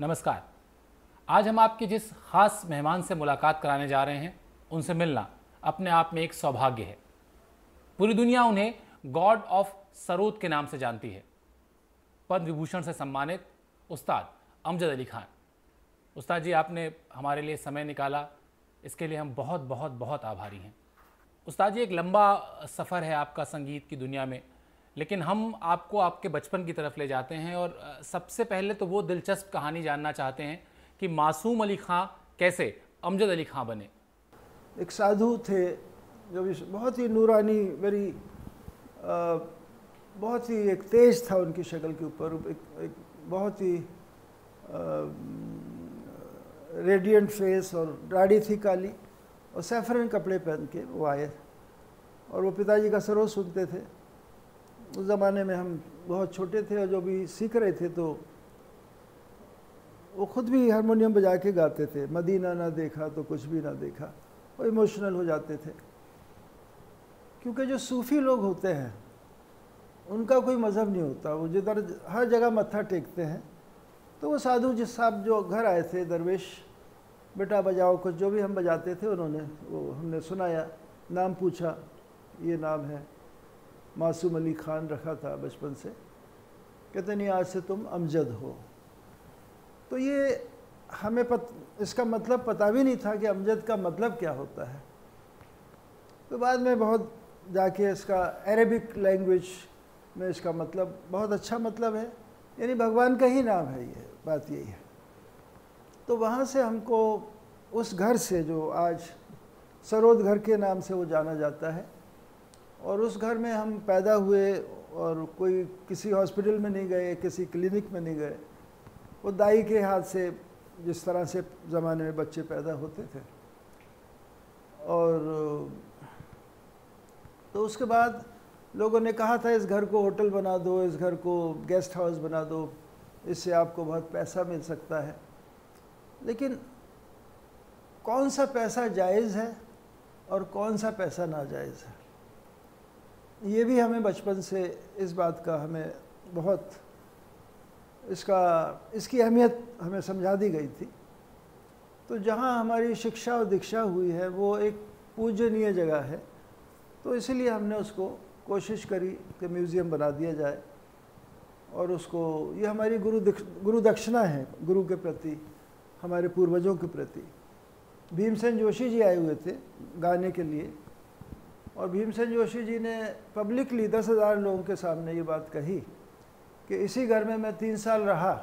नमस्कार। आज हम आपके जिस खास मेहमान से मुलाकात कराने जा रहे हैं, उनसे मिलना अपने आप में एक सौभाग्य है। पूरी दुनिया उन्हें गॉड ऑफ़ सरोद के नाम से जानती है। पद्म विभूषण से सम्मानित उस्ताद अमजद अली खान। उस्ताद जी, आपने हमारे लिए समय निकाला। इसके लिए हम बहुत बहुत बहुत आभारी हैं। उस्ताद जी, एक लंबा सफ़र है आपका संगीत की दुनिया में। लेकिन हम आपको आपके बचपन की तरफ़ ले जाते हैं और सबसे पहले तो वो दिलचस्प कहानी जानना चाहते हैं कि मासूम अली खां कैसे अमजद अली खां बने। एक साधु थे जो भी बहुत ही नूरानी वेरी बहुत ही एक तेज था उनकी शक्ल के ऊपर एक, एक बहुत ही रेडियंट फेस और दाढ़ी थी काली और सैफरन कपड़े पहन के वो आए और वो पिताजी का सरोज सुनते थे। उस ज़माने में हम बहुत छोटे थे और जो भी सीख रहे थे तो वो खुद भी हारमोनियम बजा के गाते थे। मदीना ना देखा तो कुछ भी ना देखा। वो इमोशनल हो जाते थे। क्योंकि जो सूफ़ी लोग होते हैं, उनका कोई मज़हब नहीं होता। वो जिधर हर जगह मत्था टेकते हैं तो वो साधु जिस साहब जो घर आए थे, दरवेश, बेटा बजाओ, कुछ जो भी हम बजाते थे, उन्होंने वो हमने सुनाया, नाम पूछा, ये नाम है। मासूम अली ख़ान रखा था बचपन से। कहते नहीं आज से तुम अमजद हो। तो ये हमें पत, इसका मतलब पता भी नहीं था कि अमजद का मतलब क्या होता है। तो बाद में बहुत जाके इसका अरेबिक लैंग्वेज में इसका मतलब बहुत अच्छा मतलब है। यानी भगवान का ही नाम है ये बात यही है। तो वहाँ से हमको उस घर से जो आज सरोद घर के नाम से वो जाना जाता है। और उस घर में हम पैदा हुए और कोई किसी हॉस्पिटल में नहीं गए, किसी क्लिनिक में नहीं गए। वो दाई के हाथ से जिस तरह से ज़माने में बच्चे पैदा होते थे। और तो उसके बाद लोगों ने कहा था, इस घर को होटल बना दो, इस घर को गेस्ट हाउस बना दो, इससे आपको बहुत पैसा मिल सकता है। लेकिन कौन सा पैसा जायज़ है और कौन सा पैसा नाजायज़ है? ये भी हमें बचपन से इस बात का हमें बहुत, इसका, इसकी अहमियत हमें समझा दी गई थी। तो जहाँ हमारी शिक्षा और दीक्षा हुई है, वो एक पूजनीय जगह है। तो इसलिए हमने उसको कोशिश करी कि म्यूज़ियम बना दिया जाए और उसको, ये हमारी गुरु गुरु दक्षिणा है, गुरु के प्रति, हमारे पूर्वजों के प्रति। भीमसेन जोशी जी आए हुए थे गाने के लिए। और भीमसेन जोशी जी ने पब्लिकली दस हज़ार लोगों के सामने ये बात कही कि इसी घर में मैं तीन साल रहा,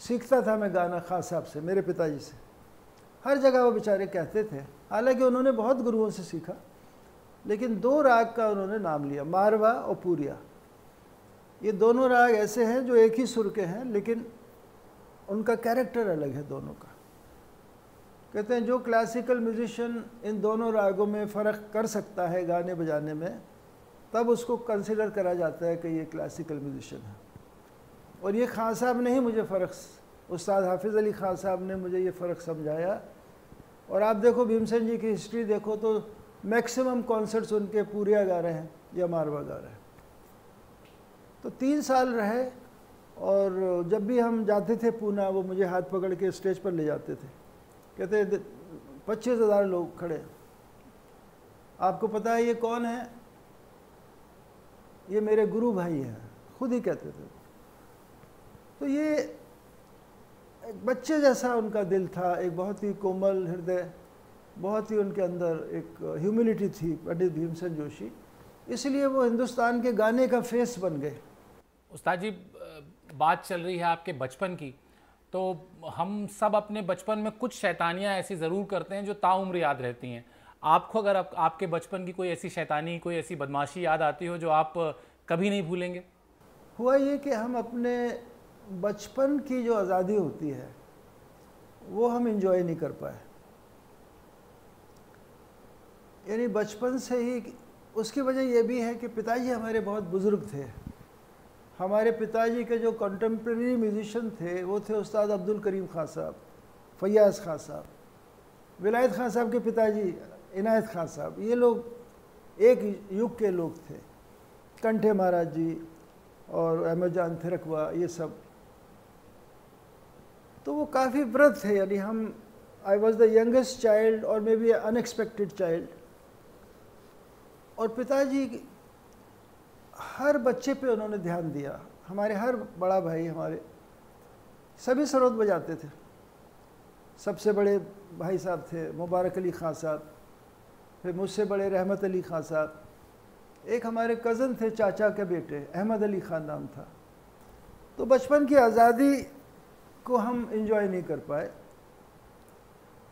सीखता था मैं गाना खास साहब से मेरे पिताजी से। हर जगह वो बेचारे कहते थे, हालाँकि उन्होंने बहुत गुरुओं से सीखा, लेकिन दो राग का उन्होंने नाम लिया, मारवा और पूरिया। ये दोनों राग ऐसे हैं जो एक ही सुर के हैं, लेकिन उनका कैरेक्टर अलग है दोनों का। कहते हैं, जो क्लासिकल म्यूजिशियन इन दोनों रागों में फ़र्क कर सकता है गाने बजाने में, तब उसको कंसिडर करा जाता है कि ये क्लासिकल म्यूजिशियन है। और ये खान साहब ने ही मुझे फ़र्क उस्ताद हाफिज़ अली खान साहब ने मुझे ये फ़र्क समझाया। और आप देखो, भीमसेन जी की हिस्ट्री देखो तो मैक्सिमम कॉन्सर्ट्स उनके पूरिया गा रहे हैं, या मारवा गा रहे हैं। तो तीन साल रहे, और जब भी हम जाते थे पूना, वो मुझे हाथ पकड़ के स्टेज पर ले जाते थे। कहते पच्चीस हज़ार लोग खड़े आपको पता है ये कौन है? ये मेरे गुरु भाई हैं, खुद ही कहते थे। तो ये एक बच्चे जैसा उनका दिल था, एक बहुत ही कोमल हृदय, बहुत ही उनके अंदर एक ह्यूमिलिटी थी पंडित भीमसेन जोशी। इसलिए वो हिंदुस्तान के गाने का फेस बन गए। उस्ताद जी बात चल रही है आपके बचपन की। तो हम सब अपने बचपन में कुछ शैतानियाँ ऐसी ज़रूर करते हैं जो ताउम्र याद रहती हैं। आपको अगर आप, आपके बचपन की कोई ऐसी शैतानी कोई ऐसी बदमाशी याद आती हो जो आप कभी नहीं भूलेंगे? हुआ ये कि हम अपने बचपन की जो आज़ादी होती है वो हम इंजॉय नहीं कर पाए। यानी बचपन से ही उसकी वजह यह भी है कि पिताजी हमारे बहुत बुज़ुर्ग थे। हमारे पिताजी के जो कंटेम्प्रेरी म्यूजिशियन थे, वो थे उस्ताद अब्दुल करीम खान साहब, फैयाज़ खान साहब, विलायत खान साहब के पिताजी, इनायत खान साहब, ये लोग एक युग के लोग थे। कंठे महाराज जी और अहमद जान थिरकवा, ये सब। तो वो काफ़ी व्रत थे, यानी हम I was the youngest child और मे बी अनएक्सपेक्टेड चाइल्ड और पिताजी हर बच्चे पे उन्होंने ध्यान दिया। हमारे हर बड़ा भाई, हमारे सभी सरोद बजाते थे। सबसे बड़े भाई साहब थे मुबारक अली ख़ान साहब, फिर मुझसे बड़े रहमत अली ख़ान साहब। एक हमारे कज़न थे चाचा के बेटे, अहमद अली ख़ान नाम था। तो बचपन की आज़ादी को हम इंजॉय नहीं कर पाए।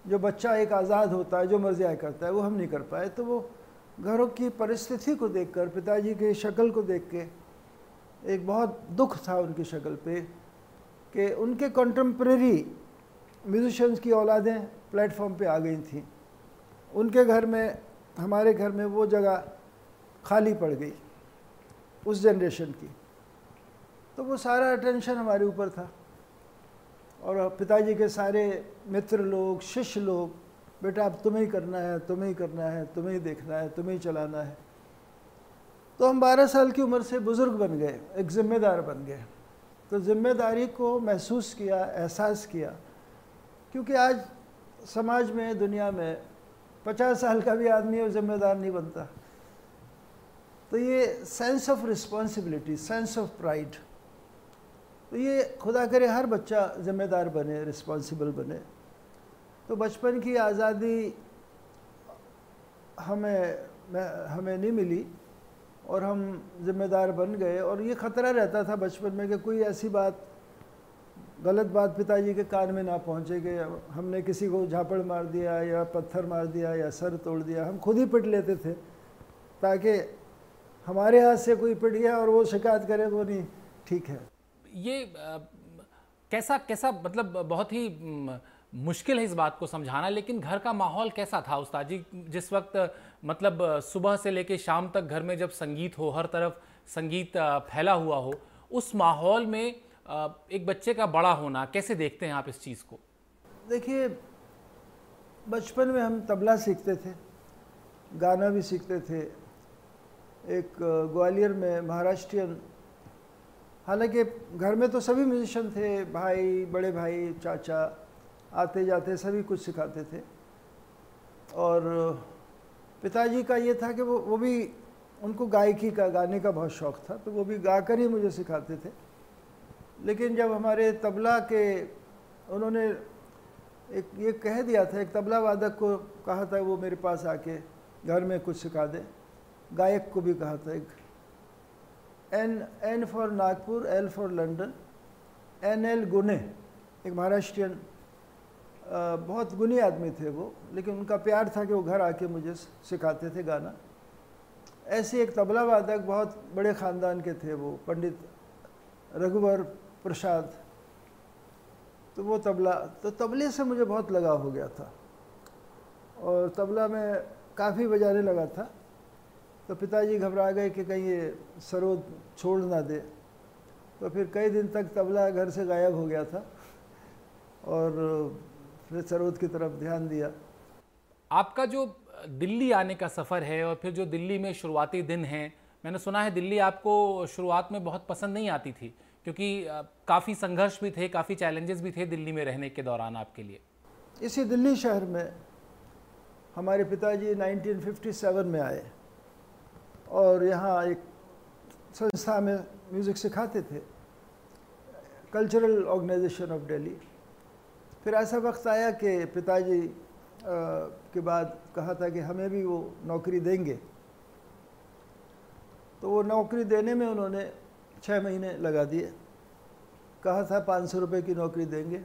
जो बच्चा एक आज़ाद होता है, जो आए करता है, वो हम नहीं कर पाए। तो वो घरों की परिस्थिति को देखकर, पिताजी के शक्ल को देख के, एक बहुत दुख था उनकी शक्ल पे कि उनके कंटेम्प्रेरी म्यूजिशंस की औलादें प्लेटफॉर्म पे आ गई थी। उनके घर में, हमारे घर में वो जगह खाली पड़ गई, उस जनरेशन की। तो वो सारा अटेंशन हमारे ऊपर था। और पिताजी के सारे मित्र लोग, शिष्य लोग बेटा अब तुम्हें करना है, तुम्हें करना है, तुम्हें देखना है, तुम्हें चलाना है। तो हम बारह साल की उम्र से बुज़ुर्ग बन गए, एक ज़िम्मेदार बन गए। तो ज़िम्मेदारी को महसूस किया, एहसास किया, क्योंकि आज समाज में, दुनिया में पचास साल का भी आदमी ज़िम्मेदार नहीं बनता। तो ये sense of responsibility sense of pride तो ये खुदा करे हर बच्चा ज़िम्मेदार बने रिस्पॉन्सिबल बने। तो बचपन की आज़ादी हमें हमें नहीं मिली और हम ज़िम्मेदार बन गए और ये ख़तरा रहता था बचपन में कि कोई ऐसी बात गलत बात पिताजी के कान में ना पहुँचे कि हमने किसी को झापड़ मार दिया या पत्थर मार दिया या सर तोड़ दिया। हम खुद ही पिट लेते थे ताकि हमारे हाथ से कोई पिट गया और वो शिकायत करे वो नहीं ठीक है। ये आ, कैसा कैसा मतलब बहुत ही मुश्किल है इस बात को समझाना, लेकिन घर का माहौल कैसा था उस्ताद जी? जिस वक्त मतलब सुबह से लेकर शाम तक घर में जब संगीत हो, हर तरफ़ संगीत फैला हुआ हो, उस माहौल में एक बच्चे का बड़ा होना, कैसे देखते हैं आप इस चीज़ को? देखिए, बचपन में हम तबला सीखते थे, गाना भी सीखते थे। एक ग्वालियर में महाराष्ट्रियन, हालाँकि घर में तो सभी म्यूजिशियन थे, भाई, बड़े भाई, चाचा आते जाते सभी कुछ सिखाते थे। और पिताजी का ये था कि वो वो भी, उनको गायकी का, गाने का बहुत शौक़ था तो वो भी गाकर ही मुझे सिखाते थे। लेकिन जब हमारे तबला के, उन्होंने एक, ये कह दिया था, एक तबला वादक को कहा था, वो मेरे पास आके घर में कुछ सिखा दे। गायक को भी कहा था एक, N N for Nagpur, L for London, N L गुने, एक महाराष्ट्रियन बहुत गुनी आदमी थे वो, लेकिन उनका प्यार था कि वो घर आके मुझे सिखाते थे गाना। ऐसे एक तबला वादक बहुत बड़े ख़ानदान के थे वो, पंडित रघुवर प्रसाद। तो वो तबला तो तबले से मुझे बहुत लगाव हो गया था। और तबला में काफ़ी बजाने लगा था। तो पिताजी घबरा गए कि कहीं ये सरोद छोड़ ना दे। तो फिर कई दिन तक तबला घर से गायब हो गया था। और फिर सरोद की तरफ़ ध्यान दिया। आपका जो दिल्ली आने का सफ़र है और फिर जो दिल्ली में शुरुआती दिन हैं मैंने सुना है दिल्ली आपको शुरुआत में बहुत पसंद नहीं आती थी क्योंकि काफ़ी संघर्ष भी थे काफ़ी चैलेंजेस भी थे दिल्ली में रहने के दौरान आपके लिए। इसी दिल्ली शहर में हमारे पिताजी 1957 में आए और यहाँ एक संस्था में म्यूज़िक सिखाते थे। कल्चरल ऑर्गेनाइजेशन ऑफ़ दिल्ली फिर ऐसा वक्त आया कि पिताजी के बाद कहा था कि हमें भी वो नौकरी देंगे। तो वो नौकरी देने में उन्होंने छः महीने लगा दिए। कहा था, पाँच सौ रुपये की नौकरी देंगे।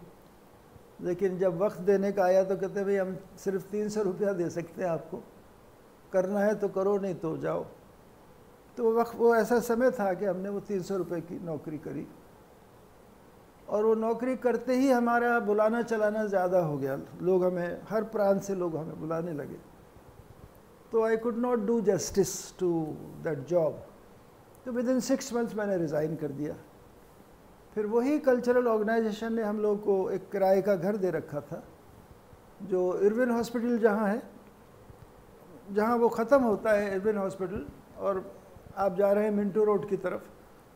लेकिन जब वक्त देने का आया तो कहते भाई, हम सिर्फ़ तीन सौ रुपया दे सकते हैं आपको। करना है तो करो, नहीं तो जाओ। तो वक्त, वो ऐसा समय था कि हमने वो तीन सौ रुपये की नौकरी करी। और वो नौकरी करते ही हमारा बुलाना चलाना ज़्यादा हो गया। लोग हमें, हर प्रांत से लोग हमें बुलाने लगे। तो I could not do justice to that job तो विद इन सिक्स मंथ्स मैंने रिज़ाइन कर दिया। फिर वही कल्चरल ऑर्गेनाइजेशन ने हम लोग को एक किराए का घर दे रखा था, जो इरविन हॉस्पिटल जहाँ है, जहाँ वो ख़त्म होता है इरविन हॉस्पिटल, और आप जा रहे हैं मिंटो रोड की तरफ़,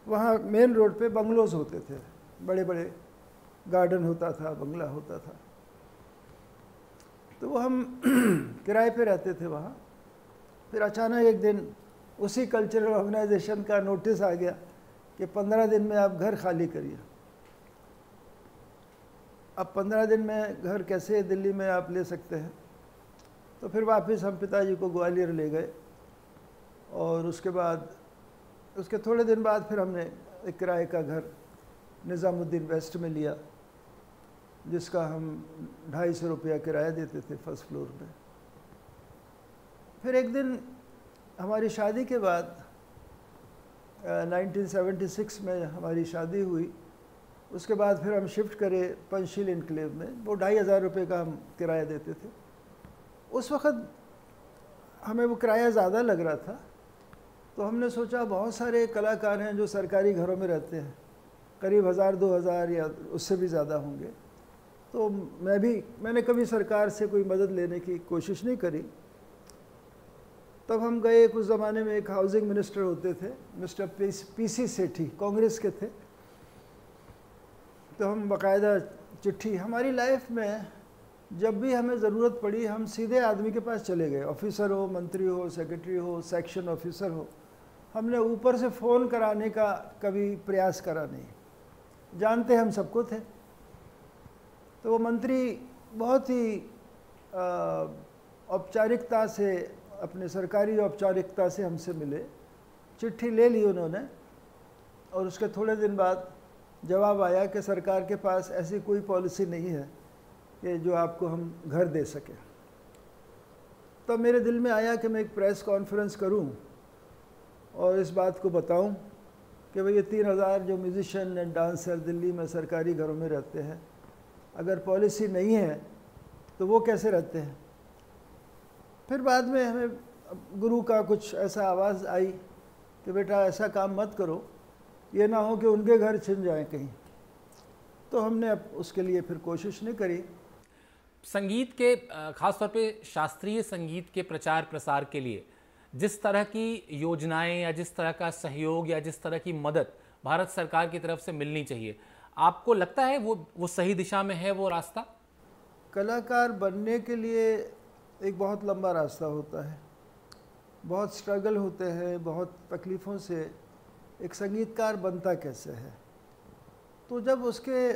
वहाँ मेन रोड पे बंगलोज होते थे। बड़े बड़े गार्डन होता था, बंगला होता था। तो वो हम किराए पे रहते थे वहाँ। फिर अचानक एक दिन उसी कल्चरल ऑर्गेनाइजेशन का नोटिस आ गया कि पंद्रह दिन में आप घर खाली करिए। अब पंद्रह दिन में घर कैसे दिल्ली में आप ले सकते हैं? तो फिर वापस हम पिताजी को ग्वालियर ले गए और उसके बाद, उसके थोड़े दिन बाद फिर हमने एक किराए का घर निज़ामुद्दीन वेस्ट में लिया जिसका हम ढाई सौ रुपया किराया देते थे फ़र्स्ट फ्लोर में फिर एक दिन हमारी शादी के बाद uh, 1976 में हमारी शादी हुई। उसके बाद फिर हम शिफ्ट करे पंचशील इनक्लेव में वो ढाई हज़ार रुपये का हम किराया देते थे। उस वक़्त हमें वो किराया ज़्यादा लग रहा था तो हमने सोचा बहुत सारे कलाकार हैं जो सरकारी घरों में रहते हैं। करीब हज़ार, दो हज़ार या उससे भी ज़्यादा होंगे। तो मैं भी, मैंने कभी सरकार से कोई मदद लेने की कोशिश नहीं करी। तब हम गए, कुछ ज़माने में एक हाउसिंग मिनिस्टर होते थे, mister P C Sethi, Congress के थे। तो हम बाकायदा चिट्ठी, हमारी लाइफ में जब भी हमें ज़रूरत पड़ी, हम सीधे आदमी के पास चले गए। ऑफिसर हो, मंत्री हो सेक्रेटरी हो सेक्शन ऑफिसर हो। हमने ऊपर से फ़ोन कराने का कभी प्रयास करा नहीं। जानते हम सबको थे तो वो मंत्री बहुत ही औपचारिकता से, अपने सरकारी औपचारिकता से हमसे मिले। चिट्ठी ले ली उन्होंने और उसके थोड़े दिन बाद जवाब आया कि सरकार के पास ऐसी कोई पॉलिसी नहीं है कि जो आपको हम घर दे सकें। तो मेरे दिल में आया कि मैं एक प्रेस कॉन्फ्रेंस करूँ और इस बात को बताऊँ कि भाई ये तीन हज़ार जो म्यूज़िशन एंड डांसर दिल्ली में सरकारी घरों में रहते हैं, अगर पॉलिसी नहीं है तो वो कैसे रहते हैं? फिर बाद में हमें गुरु का कुछ ऐसा आवाज़ आई कि बेटा ऐसा काम मत करो, ये ना हो कि उनके घर छिन जाए कहीं। तो हमने अब उसके लिए फिर कोशिश नहीं करी। संगीत के खासतौर पे शास्त्रीय संगीत के प्रचार प्रसार के लिए जिस तरह की योजनाएँ या जिस तरह का सहयोग या जिस तरह की मदद भारत सरकार की तरफ़ से मिलनी चाहिए, आपको लगता है वो वो सही दिशा में है वो रास्ता? कलाकार बनने के लिए एक बहुत लंबा रास्ता होता है। बहुत स्ट्रगल होते हैं, बहुत तकलीफ़ों से। एक संगीतकार बनता कैसे है? तो जब उसके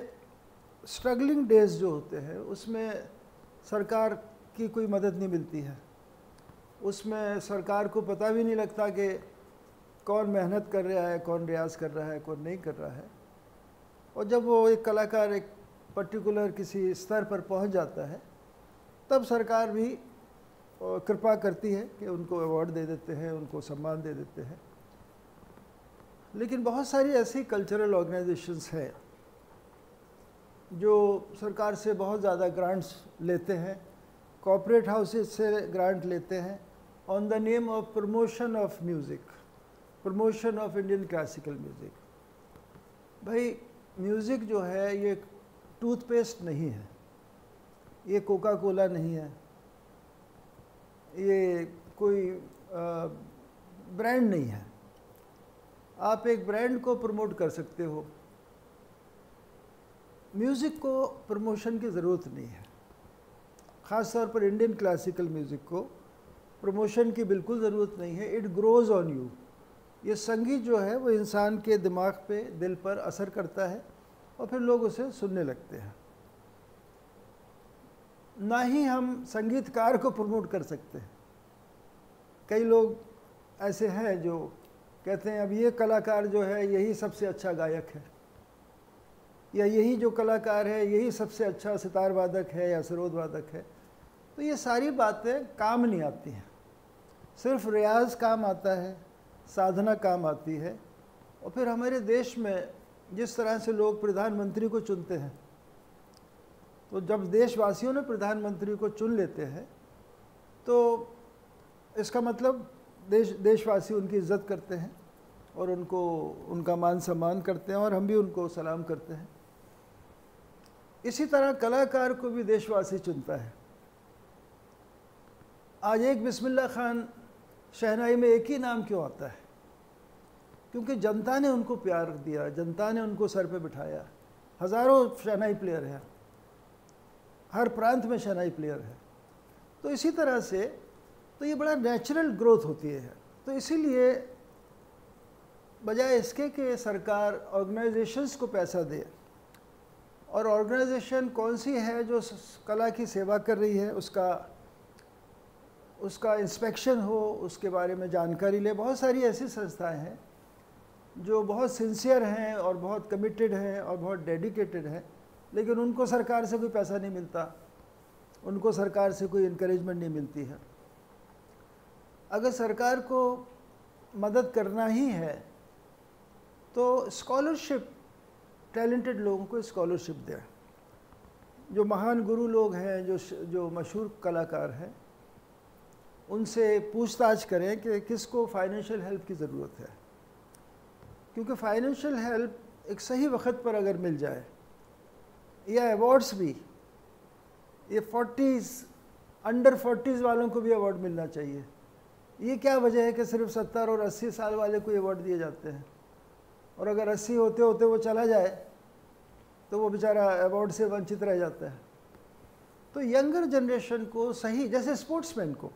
स्ट्रगलिंग डेज़ जो होते हैं, उसमें सरकार की कोई मदद नहीं मिलती है। उसमें सरकार को पता भी नहीं लगता कि कौन मेहनत कर रहा है, कौन रियाज कर रहा है, कौन नहीं कर रहा है। और जब वो एक कलाकार एक पर्टिकुलर किसी स्तर पर पहुँच जाता है, तब सरकार भी कृपा करती है कि उनको अवार्ड दे देते हैं, उनको सम्मान दे देते हैं। लेकिन बहुत सारी ऐसी कल्चरल ऑर्गेनाइजेशंस हैं, जो सरकार से बहुत ज़्यादा ग्रांट्स लेते हैं कॉपरेट हाउसेज से ग्रांट लेते हैं on the name of promotion of music promotion of Indian classical music भाई म्यूज़िक जो है, ये टूथपेस्ट नहीं है. ये कोका कोला नहीं है. ये कोई ब्रांड नहीं है. आप एक ब्रांड को प्रमोट कर सकते हो. म्यूज़िक को प्रमोशन की ज़रूरत नहीं है. ख़ास तौर पर इंडियन क्लासिकल म्यूज़िक को प्रमोशन की बिल्कुल ज़रूरत नहीं है इट ग्रोज़ ऑन यू ये संगीत जो है, वो इंसान के दिमाग पे, दिल पर असर करता है और फिर लोग उसे सुनने लगते हैं। ना ही हम संगीतकार को प्रमोट कर सकते हैं। कई लोग ऐसे हैं जो कहते हैं, अब ये कलाकार जो है, यही सबसे अच्छा गायक है। या, यही जो कलाकार है, यही सबसे अच्छा सितार वादक है या सरोद वादक है। तो ये सारी बातें काम नहीं आती हैं। सिर्फ़ रियाज काम आता है, साधना काम आती है, और फिर हमारे देश में जिस तरह से लोग प्रधानमंत्री को चुनते हैं तो जब देशवासियों ने प्रधानमंत्री को चुन लेते हैं तो इसका मतलब देश, देशवासी उनकी इज़्ज़त करते हैं, और उनको, उनका मान सम्मान करते हैं, और हम भी उनको सलाम करते हैं। इसी तरह कलाकार को भी देशवासी चुनता है। आज एक बिस्मिल्लाह खान शहनाई में एक ही नाम क्यों आता है? क्योंकि जनता ने उनको प्यार दिया, जनता ने उनको सर पे बिठाया। हज़ारों शहनाई प्लेयर हैं। हर प्रांत में शहनाई प्लेयर है। तो इसी तरह से तो ये बड़ा नेचुरल ग्रोथ होती है। तो इसीलिए बजाय इसके कि सरकार ऑर्गेनाइजेशंस को पैसा दे, और ऑर्गेनाइजेशन कौन सी है जो कला की सेवा कर रही है, उसका उसका इंस्पेक्शन हो, उसके बारे में जानकारी ले। बहुत सारी ऐसी संस्थाएँ हैं जो बहुत सिंसियर हैं और बहुत कमिटेड हैं और बहुत डेडिकेटेड हैं, लेकिन उनको सरकार से कोई पैसा नहीं मिलता। उनको सरकार से कोई इनक्रेजमेंट नहीं मिलती है। अगर सरकार को मदद करना ही है तो स्कॉलरशिप टैलेंटेड लोगों को स्कॉलरशिप दें। जो महान गुरु लोग हैं, जो जो मशहूर कलाकार हैं उनसे पूछताछ करें कि किसको फाइनेंशियल हेल्प की ज़रूरत है। क्योंकि फाइनेंशियल हेल्प एक सही वक्त पर अगर मिल जाए, या अवार्ड्स भी, ये फोर्टीज़ अंडर फोर्टीज़ वालों को भी अवार्ड मिलना चाहिए। ये क्या वजह है कि सिर्फ़ सत्तर और अस्सी साल वाले को अवार्ड दिए जाते हैं? और अगर अस्सी होते होते वो चला जाए तो वो बेचारा अवार्ड से वंचित रह जाता है। तो यंगर जनरेशन को सही, जैसे स्पोर्ट्समैन को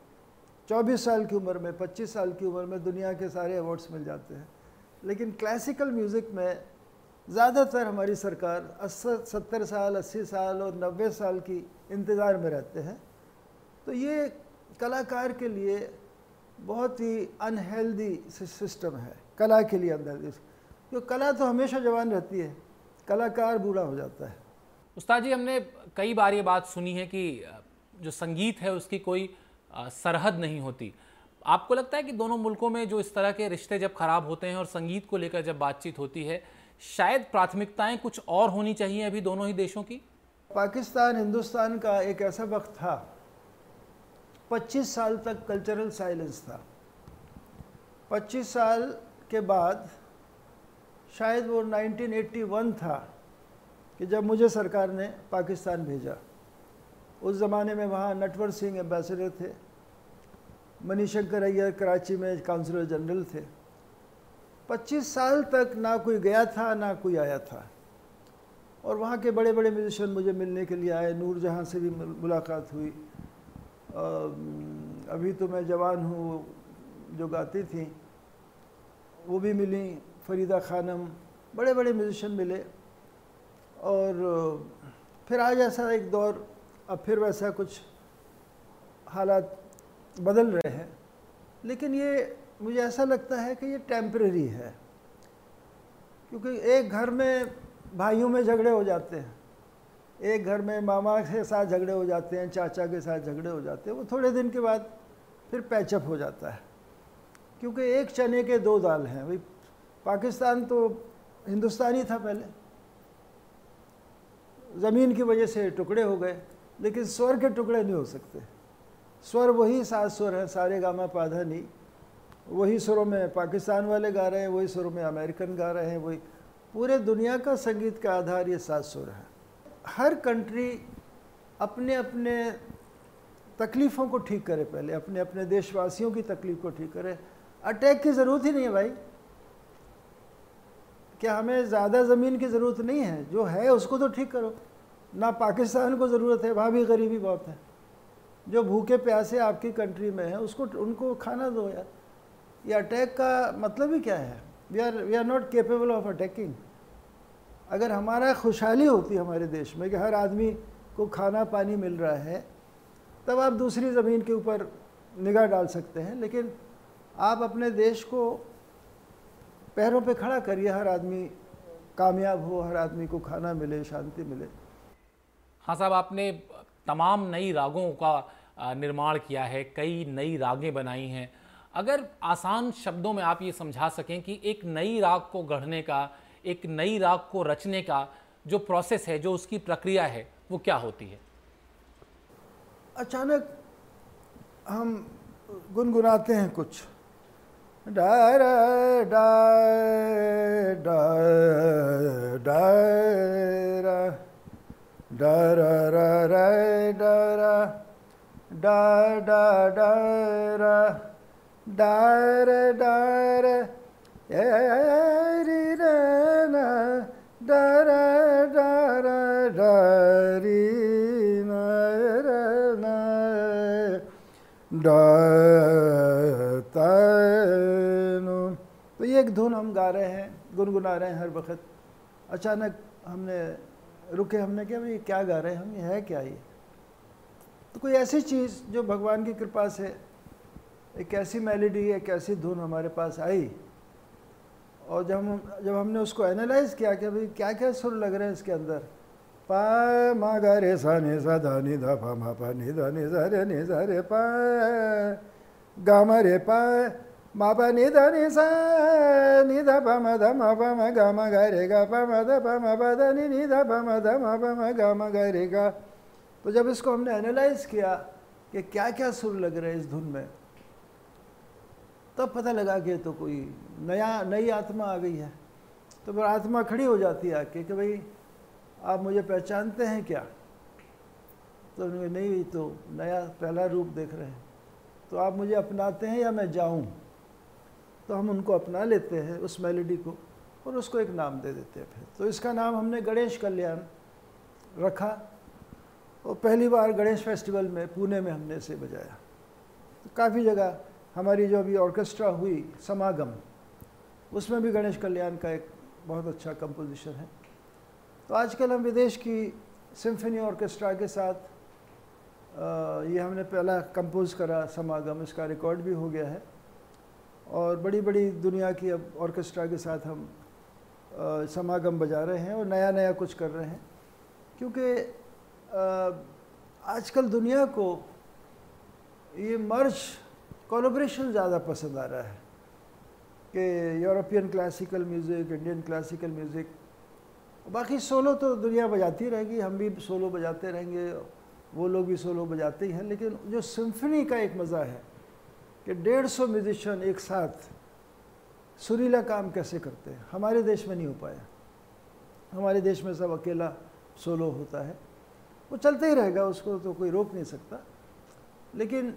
24 साल की उम्र में 25 साल की उम्र में दुनिया के सारे अवार्ड्स मिल जाते हैं। लेकिन क्लासिकल म्यूज़िक में ज़्यादातर हमारी सरकार अस्सी, सत्तर साल, अस्सी साल और नब्बे साल की इंतज़ार में रहते हैं। तो ये कलाकार के लिए बहुत ही अनहेल्दी सिस्टम है, कला के लिए अनहेल्दी क्योंकि कला तो हमेशा जवान रहती है, कलाकार बूढ़ा हो जाता है। उस्ताद जी, हमने कई बार ये बात सुनी है कि जो संगीत है उसकी कोई सरहद नहीं होती। आपको लगता है कि दोनों मुल्कों में जो इस तरह के रिश्ते जब खराब होते हैं और संगीत को लेकर जब बातचीत होती है, शायद प्राथमिकताएँ कुछ और होनी चाहिए अभी दोनों ही देशों की? पाकिस्तान, हिंदुस्तान का एक ऐसा वक्त था 25 साल तक कल्चरल साइलेंस था। 25 साल के बाद शायद वो 1981 था कि जब मुझे सरकार ने पाकिस्तान भेजा। उस ज़माने में वहाँ नटवर सिंह एम्बेसडर थे। मनीशंकर अय्यर कराची में काउंसलर जनरल थे। 25 साल तक ना कोई गया था, ना कोई आया था। और वहाँ के बड़े बड़े म्यूजिशियन मुझे मिलने के लिए आए। नूर जहाँ से भी मुलाकात हुई। अभी तो मैं जवान हूँ, जो गाती थी। वो भी मिली, फरीदा खानम। बड़े बड़े म्यूजिशियन मिले। और, फिर आज ऐसा एक दौर, अब फिर वैसा कुछ हालात बदल रहे हैं। लेकिन ये मुझे ऐसा लगता है कि ये टेम्परेरी है। क्योंकि एक घर में भाइयों में झगड़े हो जाते हैं। एक घर में मामा के साथ झगड़े हो जाते हैं, चाचा के साथ झगड़े हो जाते हैं। वो थोड़े दिन के बाद फिर पैचअप हो जाता है। क्योंकि एक चने के दो दाल हैं। भाई, पाकिस्तान तो हिंदुस्तानी था पहले। ज़मीन की वजह से टुकड़े हो गए, लेकिन स्वर के टुकड़े नहीं हो सकते। स्वर वही सात स्वर है, सारे गामा पाधा नहीं। वही स्वरों में पाकिस्तान वाले गा रहे हैं, वही स्वरों में अमेरिकन गा रहे हैं, वही पूरे दुनिया का संगीत का आधार ये सात स्वर है। हर कंट्री अपने अपने तकलीफ़ों को ठीक करे पहले अपने अपने देशवासियों की तकलीफ़ को ठीक करे। अटैक की ज़रूरत ही नहीं है भाई। क्या हमें ज़्यादा ज़मीन की ज़रूरत नहीं है? जो है उसको तो ठीक करो। ना पाकिस्तान को ज़रूरत है, वहाँ भी गरीबी बहुत है। जो भूखे प्यासे आपकी कंट्री में है, उसको, उनको खाना दो यार। ये अटैक का मतलब ही क्या है? We are we are not capable of attacking अगर हमारा खुशहाली होती हमारे देश में कि हर आदमी को खाना पानी मिल रहा है, तब आप दूसरी ज़मीन के ऊपर निगाह डाल सकते हैं, लेकिन आप अपने देश को पैरों पे खड़ा करिए, हर आदमी कामयाब हो, हर आदमी को खाना मिले, शांति मिले। हाँ साहब, आपने तमाम नई रागों का निर्माण किया है कई नई रागें बनाई हैं अगर आसान शब्दों में आप ये समझा सकें कि एक नई राग को गढ़ने का एक नई राग को रचने का जो प्रोसेस है जो उसकी प्रक्रिया है वो क्या होती है अचानक हम गुनगुनाते हैं कुछ डार डार डार da da da ra da ra तो ये एक धुन हम गा रहे हैं, गुनगुना रहे हैं हर वक्त। अचानक हमने, रुके हमने क्या भाई क्या गा रहे हैं हम? ये है क्या ये? तो कोई ऐसी चीज़ जो भगवान की कृपा से एक ऐसी मेलेडी एक ऐसी धुन हमारे पास आई? और जब हम, जब हमने उसको एनालाइज किया कि भाई क्या क्या सुर लग रहे हैं इसके अंदर? पा, मा, गा, रे, सा, नि, सा, धा, नि, धा पा मा पा नि, धा, नि, सा, रे, नि, सा, रे, पा, गा, मा, रे, पा, मा पा नि, धा, नि, सा, नि, धा पा मा, धा, मा पा मा, गा मा, गा, रे, गा पा मा, धा पा मा पा धा, नि नि, धा पा मा, धा, मा पा मा, गा मा, गा, रे, गा। तो जब इसको हमने एनालाइज किया कि क्या क्या सुर लग रहे हैं इस धुन में, तब पता लगा कि तो कोई नया, नई आत्मा आ गई है। तो फिर आत्मा खड़ी हो जाती है आके कि भाई, आप मुझे पहचानते हैं क्या? तो उन्होंने नहीं तो नया, पहला रूप देख रहे हैं। तो आप मुझे अपनाते हैं या मैं जाऊँ? तो हम उनको अपना लेते हैं उस मेलोडी को और उसको एक नाम दे देते हैं फिर। तो इसका नाम हमने गणेश कल्याण रखा। और पहली बार गणेश फेस्टिवल में पुणे में हमने इसे बजाया। तो काफ़ी जगह हमारी जो अभी ऑर्केस्ट्रा हुई समागम उसमें भी गणेश कल्याण का एक बहुत अच्छा कंपोजिशन है। तो आजकल हम विदेश की सिम्फनी ऑर्केस्ट्रा के साथ आ, ये हमने पहला कंपोज करा समागम इसका रिकॉर्ड भी हो गया है। और बड़ी बड़ी दुनिया की अब ऑर्केस्ट्रा के साथ हम आ, समागम बजा रहे हैं और नया नया कुछ कर रहे हैं। क्योंकि आजकल दुनिया को ये मर्ज कोलोब्रेशन ज़्यादा पसंद आ रहा है कि European classical music Indian classical music बाकी सोलो तो दुनिया बजाती रहेगी, हम भी सोलो बजाते रहेंगे, वो लोग भी सोलो बजाते ही हैं, लेकिन जो सिम्फनी का एक मज़ा है कि डेढ़ सौ म्यूजिशन एक साथ सुरीला काम कैसे करते हैं? हमारे देश में नहीं हो पाया। हमारे देश में सब अकेला सोलो होता है। वो चलते ही रहेगा, उसको तो कोई रोक नहीं सकता। लेकिन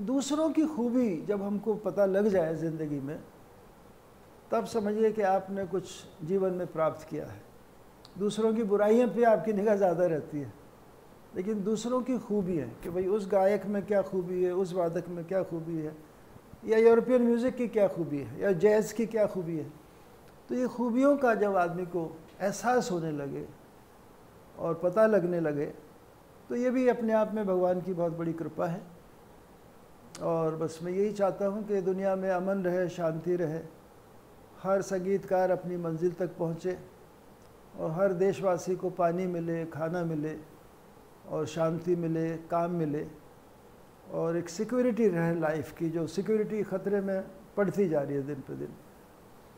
दूसरों की खूबी जब हमको पता लग जाए ज़िंदगी में, तब समझिए कि आपने कुछ जीवन में प्राप्त किया है। दूसरों की बुराइयों पे आपकी निगाह ज़्यादा रहती है। लेकिन दूसरों की खूबी है कि भाई उस गायक में क्या खूबी है, उस वादक में क्या खूबी है, या यूरोपियन म्यूज़िक की क्या खूबी है, या जैज़ की क्या खूबी है। तो ये खूबियों का जब आदमी को एहसास होने लगे और पता लगने लगे तो ये भी अपने आप में भगवान की बहुत बड़ी कृपा है। और बस मैं यही चाहता हूँ कि दुनिया में अमन रहे, शांति रहे, हर संगीतकार अपनी मंजिल तक पहुँचे और हर देशवासी को पानी मिले, खाना मिले और शांति मिले, काम मिले और एक सिक्योरिटी रहे लाइफ की, जो सिक्योरिटी ख़तरे में पड़ती जा रही है दिन पर दिन।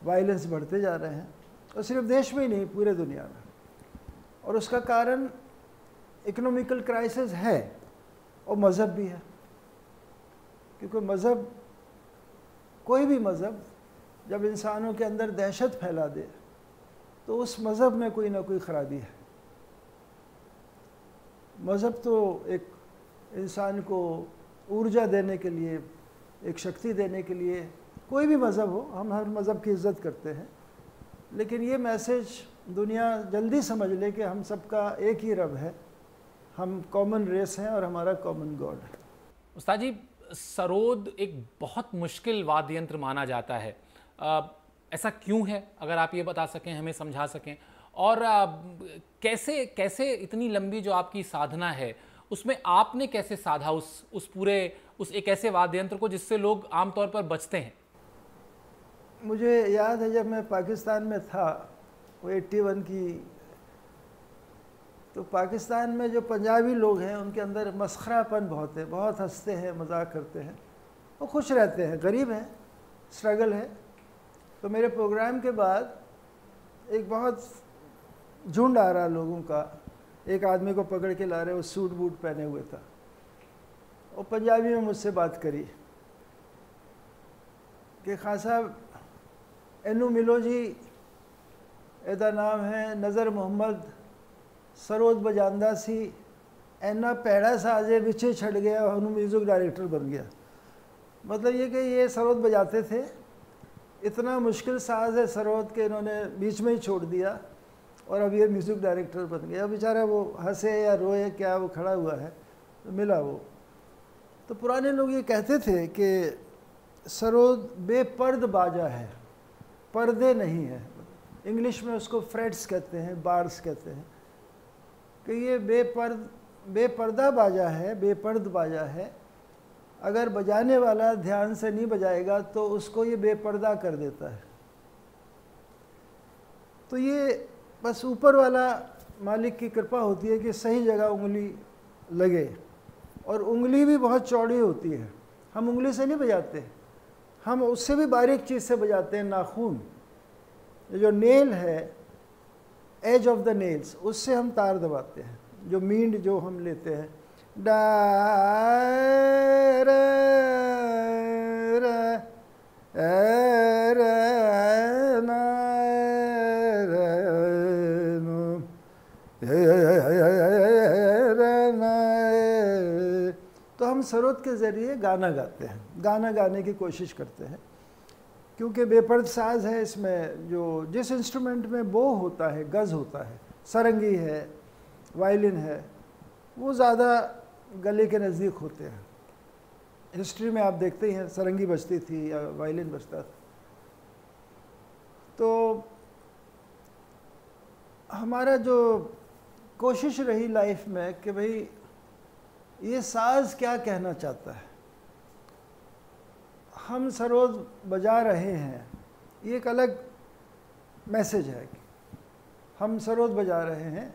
वायलेंस बढ़ते जा रहे हैं और सिर्फ़ देश में ही नहीं, पूरे दुनिया में। और उसका कारण इकोनॉमिकल क्राइसिस है और मज़हब भी है। क्योंकि मज़हब, कोई भी मज़हब जब इंसानों के अंदर दहशत फैला दे तो उस मज़हब में कोई ना कोई खराबी है। मज़हब तो एक इंसान को ऊर्जा देने के लिए, एक शक्ति देने के लिए कोई भी मज़हब हो, हम हर मज़हब की इज़्ज़त करते हैं। लेकिन ये मैसेज दुनिया जल्दी समझ ले कि हम सबका एक ही रब है। हम कॉमन रेस हैं और हमारा कॉमन गॉड है। उस्ताद जी सरोद एक बहुत मुश्किल वाद्य यंत्र माना जाता है। आ, ऐसा क्यों है? अगर आप ये बता सकें हमें समझा सकें। और आ, कैसे कैसे इतनी लंबी जो आपकी साधना है उसमें आपने कैसे साधा उस उस पूरे उस एक ऐसे वाद्य यंत्र को जिससे लोग आमतौर पर बचते हैं? मुझे याद है जब मैं पाकिस्तान में था वो एट्टी वन की तो पाकिस्तान में जो पंजाबी लोग हैं, उनके अंदर मस्खरापन बहुत है, बहुत हँसते हैं, मज़ाक करते हैं। वो खुश रहते हैं, गरीब हैं स्ट्रगल है। तो मेरे प्रोग्राम के बाद एक बहुत झुंड आ रहा लोगों का। एक आदमी को पकड़ के ला रहे, वो सूट बूट पहने हुए था। वो पंजाबी में मुझसे बात करी कि खान साहब, एनू मिलो जी एदा नाम है नज़र मोहम्मद सरोज बजांदा सी एना पैड़ा सा अजय पीछे छड़ गया और म्यूज़िक डायरेक्टर बन गया मतलब ये कि ये सरोद बजाते थे इतना मुश्किल साज है सरोद के इन्होंने बीच में ही छोड़ दिया और अब ये म्यूज़िक डायरेक्टर बन गया बेचारा वो हंसे या रोए क्या वो खड़ा हुआ है तो मिला वो तो पुराने लोग ये कहते थे कि सरोद बेपर्द बाजा है पर्दे नहीं है इंग्लिश में उसको फ्रेड्स कहते हैं, बार्स कहते हैं। कि ये बेपर्द, बेपर्दा बाजा है, बेपर्द बाजा है। अगर बजाने वाला ध्यान से नहीं बजाएगा तो उसको ये बेपर्दा कर देता है। तो ये बस ऊपर वाला मालिक की कृपा होती है कि सही जगह उंगली लगे। और उंगली भी बहुत चौड़ी होती है। हम उंगली से नहीं बजाते। हम उससे भी बारीक चीज़ से बजाते हैं, नाखून। जो नेल है एज ऑफ़ द नेल्स उससे हम तार दबाते हैं। जो मींड जो हम लेते हैं, डा तो हम सरोद के ज़रिए गाना गाते हैं। गाना गाने की कोशिश करते हैं। क्योंकि बेपर्द साज है इसमें जो, जिस इंस्ट्रूमेंट में बो होता है, गज़ होता है, सरंगी है वायलिन है, वो ज़्यादा गले के नज़दीक होते हैं। हिस्ट्री में आप देखते ही हैं, सरंगी बजती थी या वायलिन बजता था। तो हमारा जो कोशिश रही लाइफ में कि भाई, ये साज क्या कहना चाहता है? हम सरोज बजा रहे हैं, ये एक अलग मैसेज है कि हम सरोज बजा रहे हैं,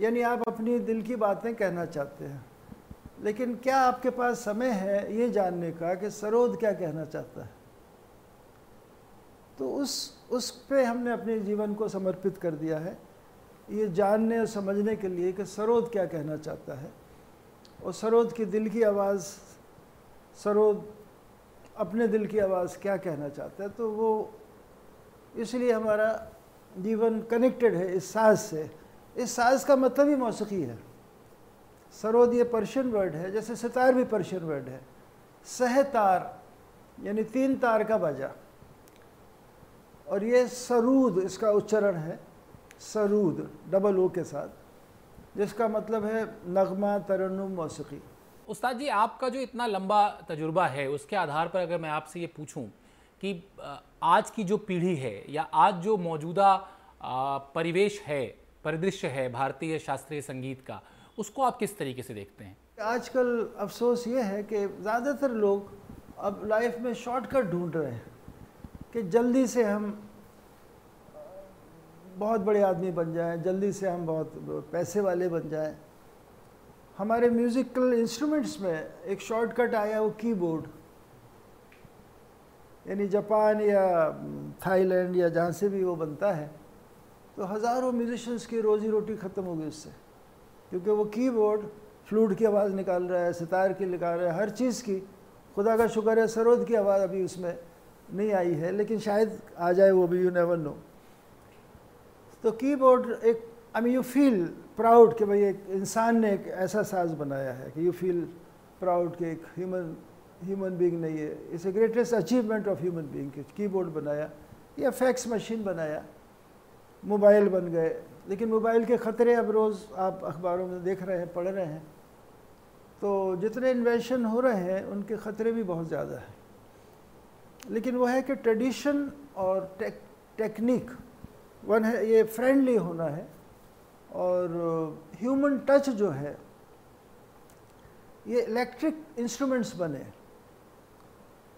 यानी आप अपनी दिल की बातें कहना चाहते हैं। लेकिन क्या आपके पास समय है ये जानने का कि सरोद क्या कहना चाहता है? तो उस उस पे हमने अपने जीवन को समर्पित कर दिया है, ये जानने और समझने के लिए कि सरोद क्या कहना चाहता है। और सरोद की दिल की आवाज़ सरोद अपने दिल की आवाज़ क्या कहना चाहता है? तो वो इसलिए हमारा जीवन कनेक्टेड है इस साज से। इस साज का मतलब ही मौसीकी है। सरोद ये पर्शियन वर्ड है, जैसे सितार भी पर्शियन वर्ड है। सह तार, यानी तीन तार का बाजा। और ये सरूद, इसका उच्चारण है, सरूद डबल ओ के साथ, जिसका मतलब है नगमा, तरन्नुम, मौसीकी। उस्ताद जी, आपका जो इतना लंबा तजुर्बा है, उसके आधार पर अगर मैं आपसे ये पूछूँ कि आज की जो पीढ़ी है या आज जो मौजूदा परिवेश है, परिदृश्य है भारतीय शास्त्रीय संगीत का, उसको आप किस तरीके से देखते हैं? आजकल अफसोस ये है कि ज़्यादातर लोग अब लाइफ में शॉर्टकट ढूंढ रहे हैं कि जल्दी से हम बहुत बड़े आदमी बन जाएँ, जल्दी से हम बहुत पैसे वाले बन जाएँ। हमारे म्यूज़िकल इंस्ट्रूमेंट्स में एक शॉर्टकट आया वो कीबोर्ड यानी जापान या थाईलैंड या जहाँ से भी वो बनता है तो हज़ारों म्यूजिशंस की रोज़ी रोटी ख़त्म हो गई उससे। क्योंकि वो कीबोर्ड फ्लूट की आवाज़ निकाल रहा है, सितार की निकाल रहा है, हर चीज़ की। खुदा का शुक्र है, सरोद की आवाज़ अभी उसमें नहीं आई है, लेकिन शायद आ जाए वो भी यू नेवर नो तो कीबोर्ड एक I mean you feel proud कि भाई एक इंसान ने एक ऐसा साज बनाया है कि यू फील प्राउड कि एक ह्यूमन ह्यूमन बींग नहीं है it's a greatest achievement of human being कि कीबोर्ड बनाया, या फैक्स मशीन बनाया मोबाइल बन गए। लेकिन मोबाइल के ख़तरे अब रोज़ आप अखबारों में देख रहे हैं, पढ़ रहे हैं। तो जितने इन्वेंशन हो रहे हैं, उनके ख़तरे भी बहुत ज़्यादा हैं। लेकिन वो है कि ट्रेडिशन और टेक टेक्निक वन है, ये फ्रेंडली होना है। और ह्यूमन टच जो है, ये इलेक्ट्रिक इंस्ट्रूमेंट्स बने।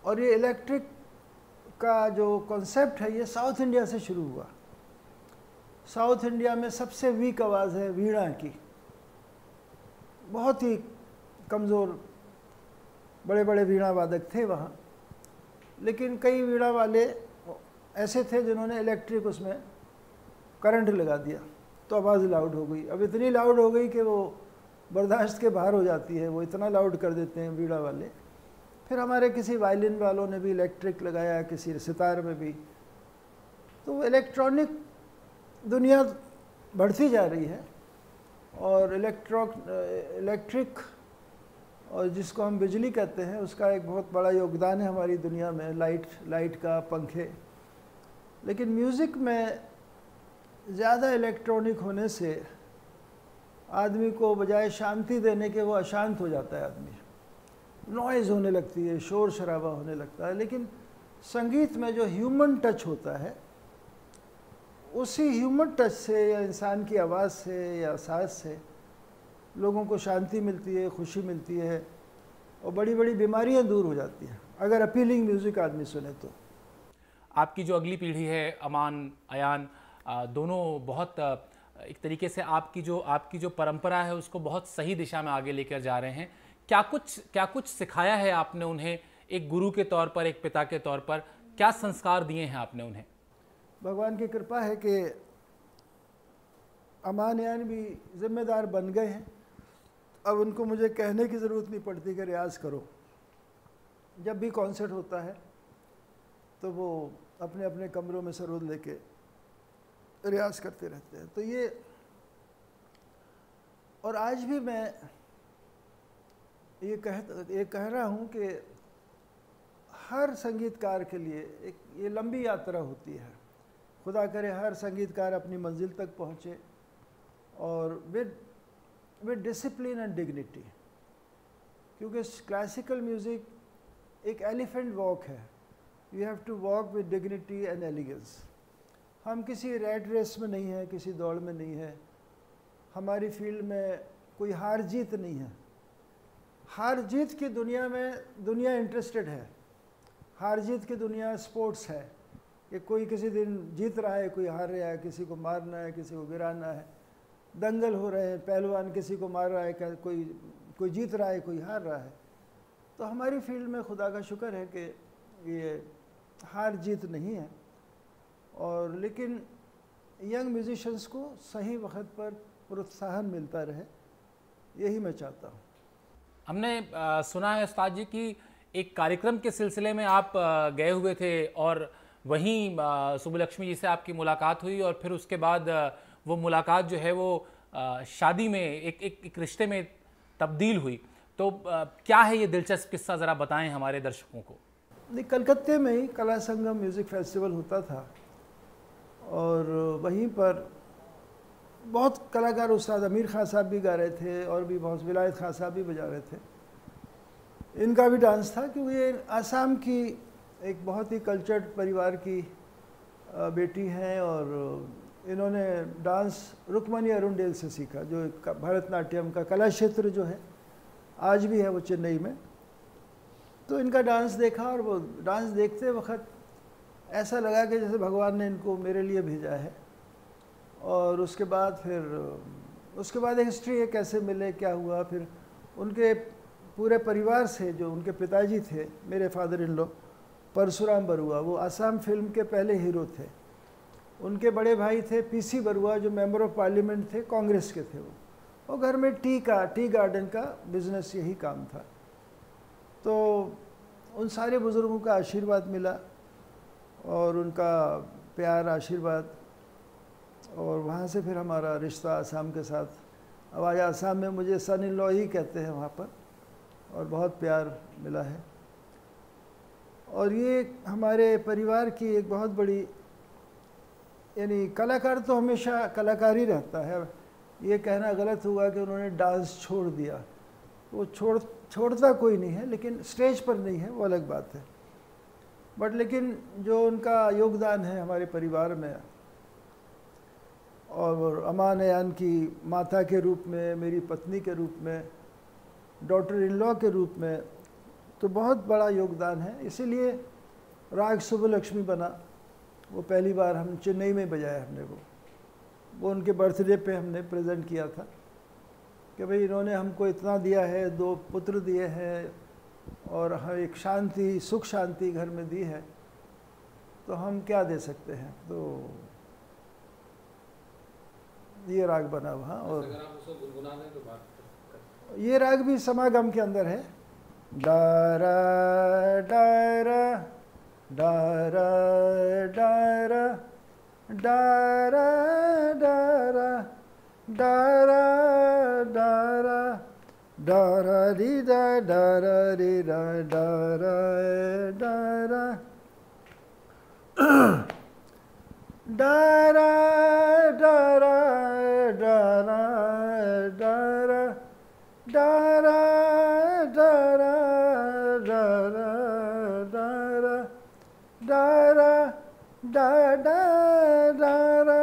और ये इलेक्ट्रिक का जो कॉन्सेप्ट है, ये साउथ इंडिया से शुरू हुआ। साउथ इंडिया में सबसे वीक आवाज़ है वीणा की। बहुत ही कमज़ोर बड़े बड़े वीणा वादक थे वहाँ। लेकिन कई वीणा वाले ऐसे थे जिन्होंने इलेक्ट्रिक उसमें करंट लगा दिया। तो आवाज़ लाउड हो गई। अब इतनी लाउड हो गई कि वो बर्दाश्त के बाहर हो जाती है, वो इतना लाउड कर देते हैं बीड़ा वाले। फिर हमारे किसी वायलिन वालों ने भी इलेक्ट्रिक लगाया, किसी सितार में भी। तो इलेक्ट्रॉनिक दुनिया बढ़ती जा रही है और इलेक्ट्रॉ इलेक्ट्रिक और जिसको हम बिजली कहते हैं, उसका एक बहुत बड़ा योगदान है हमारी दुनिया में लाइट लाइट का पंखे। लेकिन म्यूज़िक में ज़्यादा इलेक्ट्रॉनिक होने से आदमी को बजाय शांति देने के वो अशांत हो जाता है आदमी। नॉइज़ होने लगती है शोर शराबा होने लगता है, लेकिन संगीत में जो ह्यूमन टच होता है, उसी ह्यूमन टच से या इंसान की आवाज़ से या सांस से लोगों को शांति मिलती है, खुशी मिलती है और बड़ी बड़ी बीमारियाँ दूर हो जाती हैं। अगर अपीलिंग म्यूज़िक आदमी सुने तो। आपकी जो अगली पीढ़ी है, अमान, अयान दोनों बहुत एक तरीके से आपकी जो आपकी जो परंपरा है, उसको बहुत सही दिशा में आगे लेकर जा रहे हैं। क्या कुछ क्या कुछ सिखाया है आपने उन्हें? एक गुरु के तौर पर, एक पिता के तौर पर, क्या संस्कार दिए हैं आपने उन्हें? भगवान की कृपा है कि अमान यान भी जिम्मेदार बन गए हैं। अब उनको मुझे कहने की ज़रूरत नहीं पड़ती कि रियाज़ करो। जब भी कॉन्सर्ट होता है तो वो अपने अपने कमरों में सरोद लेके रियाज करते रहते हैं। तो ये और आज भी मैं ये कह ये कह रहा हूँ कि हर संगीतकार के लिए एक ये लंबी यात्रा होती है। खुदा करे हर संगीतकार अपनी मंजिल तक पहुँचे और with with discipline and dignity क्योंकि क्लासिकल म्यूज़िक एक एलिफेंट वॉक है। You have to walk with dignity and elegance हम किसी रेड रेस में नहीं है, किसी दौड़ में नहीं है। हमारी फ़ील्ड में कोई हार जीत नहीं है। हार जीत की दुनिया में दुनिया इंटरेस्टेड है। हार जीत की दुनिया स्पोर्ट्स है। कि कोई किसी दिन जीत रहा है, कोई हार रहा है, किसी को मारना है, किसी को गिराना है। दंगल हो रहे हैं, पहलवान किसी को मार रहा है कोई कोई जीत रहा है, कोई हार रहा है। तो हमारी फ़ील्ड में खुदा का शुक्र है कि ये हार जीत नहीं है। और लेकिन यंग म्यूजिशंस को सही वक्त पर प्रोत्साहन मिलता रहे यही मैं चाहता हूँ। हमने आ, सुना है उस्ताद जी की एक कार्यक्रम के सिलसिले में आप आ, गए हुए थे और वहीं सुबलक्ष्मी जी से आपकी मुलाकात हुई और फिर उसके बाद आ, वो मुलाकात जो है वो शादी में एक एक, एक रिश्ते में तब्दील हुई। तो क्या है ये दिलचस्प किस्सा ज़रा बताएँ हमारे दर्शकों को? नहीं कलकत्ते में ही कला संगम म्यूज़िक फेस्टिवल होता था। और वहीं पर बहुत कलाकार उस्ताद अमीर खान साहब भी गा रहे थे और भी बहुत, विलायत खान साहब भी बजा रहे थे। इनका भी डांस था क्योंकि ये आसाम की एक बहुत ही कल्चर्ड परिवार की बेटी हैं और इन्होंने डांस रुकमनी अरुणडेल से सीखा, जो भरतनाट्यम का कला क्षेत्र जो है, आज भी है वो चेन्नई में। तो इनका डांस देखा और वो डांस देखते वक्त ऐसा लगा कि जैसे भगवान ने इनको मेरे लिए भेजा है। और उसके बाद फिर, उसके बाद हिस्ट्री है, कैसे मिले, क्या हुआ? फिर उनके पूरे परिवार से जो उनके पिताजी थे, मेरे father in law Parshuram Barua, वो आसाम फ़िल्म के पहले हीरो थे। उनके बड़े भाई थे पीसी बरुआ, जो मेंबर ऑफ़ पार्लियामेंट थे, कांग्रेस के थे वो। और घर में टी का, टी गार्डन का बिज़नेस यही काम था। तो उन सारे बुज़ुर्गों का आशीर्वाद मिला। और उनका प्यार, आशीर्वाद और वहाँ से फिर हमारा रिश्ता आसाम के साथ। अब आज आसाम में मुझे सन इन लॉ ही कहते हैं वहाँ पर और बहुत प्यार मिला है। और ये हमारे परिवार की एक बहुत बड़ी, यानी कलाकार तो हमेशा कलाकार ही रहता है। ये कहना गलत हुआ कि उन्होंने डांस छोड़ दिया। वो छोड़, छोड़ता कोई नहीं है, लेकिन स्टेज पर नहीं है, वो अलग बात है। बट लेकिन जो उनका योगदान है हमारे परिवार में, और अमान यान की माता के रूप में, मेरी पत्नी के रूप में डॉटर इन लॉ के रूप में तो बहुत बड़ा योगदान है। इसीलिए राग लक्ष्मी बना। वो पहली बार हम चेन्नई में बजाया हमने वो। वो उनके बर्थडे पे हमने प्रेजेंट किया था कि भाई इन्होंने हमको इतना दिया है, दो पुत्र दिए हैं और हर एक शांति सुख शांति घर में दी है तो हम क्या दे सकते हैं? तो ये राग बना हुआ और तो ये राग भी समागम के अंदर है। डारा डारा डारा डारा डारा डारा डारा डारा da ra di da da ra di da da ra da ra da ra da ra da ra da ra da ra da ra da ra da ra da ra da da da ra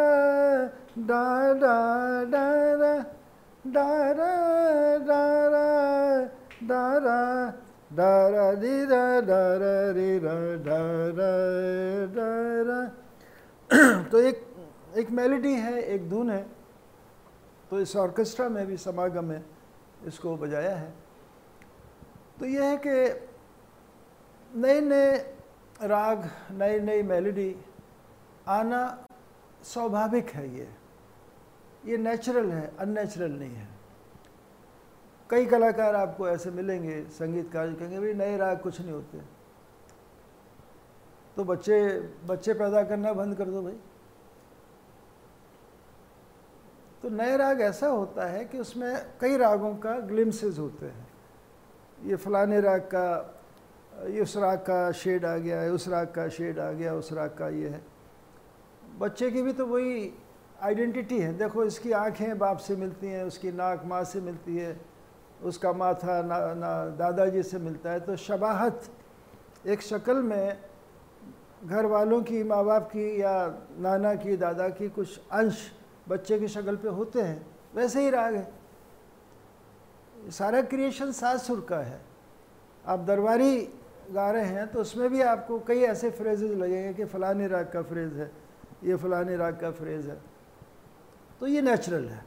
da da da da ra da di da da ra ri da ra da ra तो एक एक melody है, एक धुन है। तो इस orchestra में भी, समागम में इसको बजाया है। तो यह है कि नए नए राग नई नई मेलोडी आना स्वाभाविक है ये। ये नेचुरल है अननेचुरल नहीं है। कई कलाकार आपको ऐसे मिलेंगे संगीतकार कहेंगे, भाई, नए राग कुछ नहीं होते। तो बच्चे बच्चे पैदा करना बंद कर दो भाई। तो नए राग ऐसा होता है कि उसमें कई रागों का ग्लिम्सेस होते हैं। ये फलाने राग का, ये उस राग का शेड आ गया है उस राग का शेड आ गया, उस राग का ये है। बच्चे की भी तो वही आइडेंटिटी है। देखो, इसकी आँखें बाप से मिलती हैं, उसकी नाक माँ से मिलती है। उसका माथा ना, ना दादाजी से मिलता है तो शबाहत एक शक्ल में घर वालों की माँ बाप की या नाना की दादा की कुछ अंश बच्चे की शक्ल पे होते हैं वैसे ही राग है। सारा क्रिएशन सात सुर का है। आप दरबारी गा रहे हैं तो उसमें भी आपको कई ऐसे फ्रेजेज लगेंगे कि फ़लाने राग का फ्रेज़ है ये फ़लाने राग का फ्रेज़ है। तो ये नेचुरल है।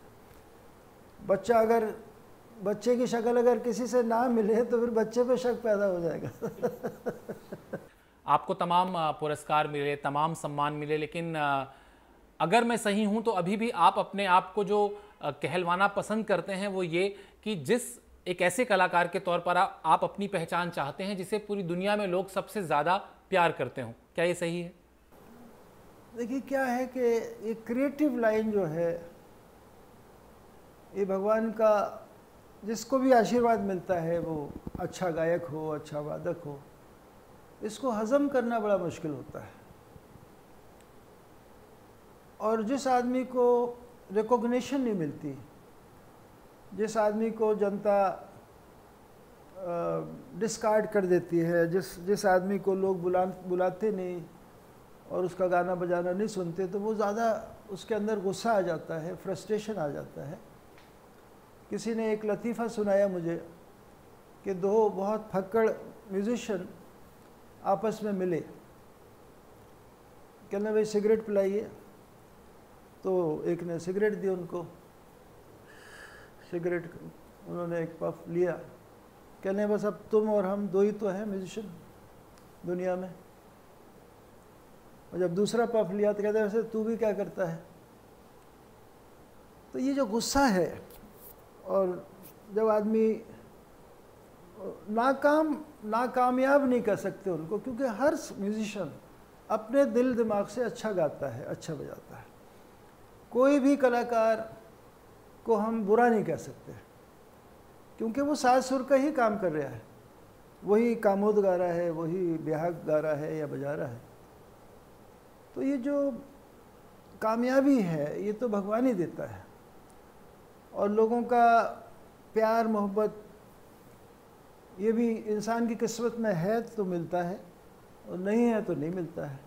बच्चा अगर बच्चे की शक्ल अगर किसी से ना मिले तो फिर बच्चे पे शक पैदा हो जाएगा। आपको तमाम पुरस्कार मिले तमाम सम्मान मिले लेकिन अगर मैं सही हूँ तो अभी भी आप अपने आप को जो कहलवाना पसंद करते हैं वो ये कि जिस एक ऐसे कलाकार के तौर पर आप अपनी पहचान चाहते हैं जिसे पूरी दुनिया में लोग सबसे ज़्यादा प्यार करते हों। क्या ये सही है? देखिए क्या है कि ये क्रिएटिव लाइन जो है ये भगवान का जिसको भी आशीर्वाद मिलता है, वो अच्छा गायक हो अच्छा वादक हो, इसको हज़म करना बड़ा मुश्किल होता है। और जिस आदमी को रिकॉग्निशन नहीं मिलती, जिस आदमी को जनता डिस्कार्ड कर देती है, जिस जिस आदमी को लोग बुला, बुलाते नहीं और उसका गाना बजाना नहीं सुनते तो वो ज़्यादा उसके अंदर गुस्सा आ जाता है फ्रस्ट्रेशन आ जाता है। किसी ने एक लतीफ़ा सुनाया मुझे कि दो बहुत फक्कड़ म्यूज़िशन आपस में मिले। कहना, भाई सिगरेट पिलाइए। तो एक ने सिगरेट दी उनको। सिगरेट उन्होंने एक पफ लिया। कहने, बस अब तुम और हम दो ही तो हैं म्यूजिशियन दुनिया में। और जब दूसरा पफ लिया तो कहते वैसे तू भी क्या करता है? तो ये जो गुस्सा है और जब आदमी नाकाम, नाकामयाब नहीं कर सकते उनको, क्योंकि हर म्यूजिशियन अपने दिल दिमाग से अच्छा गाता है अच्छा बजाता है। कोई भी कलाकार को हम बुरा नहीं कह सकते, क्योंकि वो सात सुर का ही काम कर रहा है। वही कामोद गा रहा है, वही ब्याहक गा रहा है या बजा रहा है। तो ये जो कामयाबी है, ये तो भगवान ही देता है। और लोगों का प्यार, मोहब्बत, ये भी इंसान की किस्मत में है तो मिलता है और नहीं है तो नहीं मिलता है।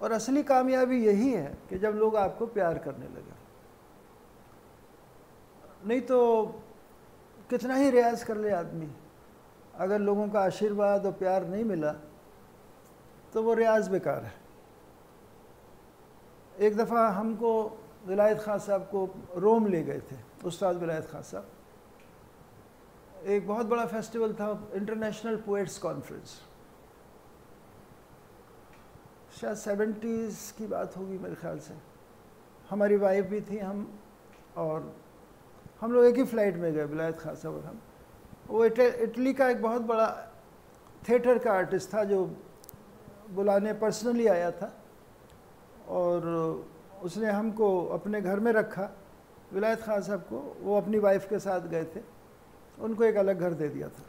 और असली कामयाबी यही है कि जब लोग आपको प्यार करने लगे। नहीं तो कितना ही रियाज कर ले आदमी। अगर लोगों का आशीर्वाद और प्यार नहीं मिला तो वो रियाज बेकार है। एक दफ़ा हमको विलायत खान साहब को रोम ले गए थे, उस्ताद विलायत खान साहब। एक बहुत बड़ा फेस्टिवल था, इंटरनेशनल पोएट्स कॉन्फ्रेंस। शायद सेवेंटीज़ की बात होगी मेरे ख्याल से। हमारी वाइफ भी थी हम, और हम लोग एक ही फ़्लाइट में गए, विलायत खान साहब और हम। वो इटली का एक बहुत बड़ा थिएटर का आर्टिस्ट था जो बुलाने, पर्सनली आया था। और उसने हमको अपने घर में रखा। विलायत खान साहब को वो अपनी वाइफ के साथ गए थे। उनको एक अलग घर दे दिया था।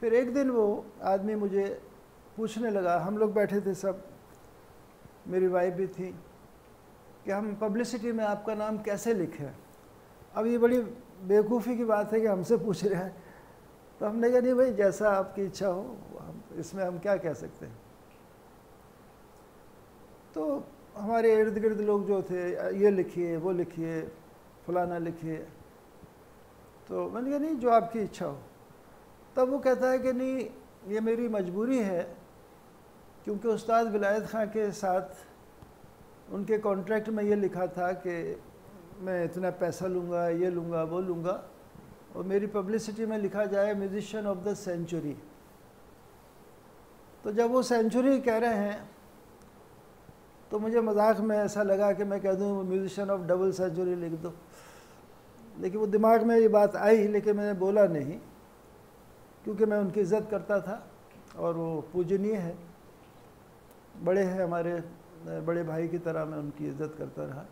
फिर एक दिन वो आदमी मुझे पूछने लगा। हम लोग बैठे थे सब। मेरी वाइफ भी थी कि हम पब्लिसिटी में आपका नाम कैसे लिखें? अब ये बड़ी बेवकूफ़ी की बात है कि हमसे पूछ रहे हैं। तो हमने कहा, नहीं भाई, जैसा आपकी इच्छा हो, हम, इसमें हम क्या कह सकते हैं? तो हमारे इर्द गिर्द लोग जो थे, ये लिखिए, वो लिखिए, फलाना लिखिए। तो मैंने कहा, नहीं, जो आपकी इच्छा हो। तब वो कहता है कि, नहीं, ये मेरी मजबूरी है, क्योंकि उस्ताद विलायत ख़ां के साथ उनके कॉन्ट्रैक्ट में ये लिखा था कि मैं इतना पैसा लूँगा, ये लूँगा, वो लूँगा, और मेरी पब्लिसिटी में लिखा जाए म्यूजिशियन ऑफ़ द सेंचुरी तो जब वो सेंचुरी कह रहे हैं तो मुझे मज़ाक में ऐसा लगा कि मैं कह दूँ म्यूजिशियन ऑफ़ डबल सेंचुरी लिख दो. लेकिन वो दिमाग में ये बात आई, लेकिन मैंने बोला नहीं, क्योंकि मैं उनकी इज़्ज़त करता था और वो पूजनीय है। बड़े हैं हमारे, बड़े भाई की तरह मैं उनकी इज़्ज़त करता रहा।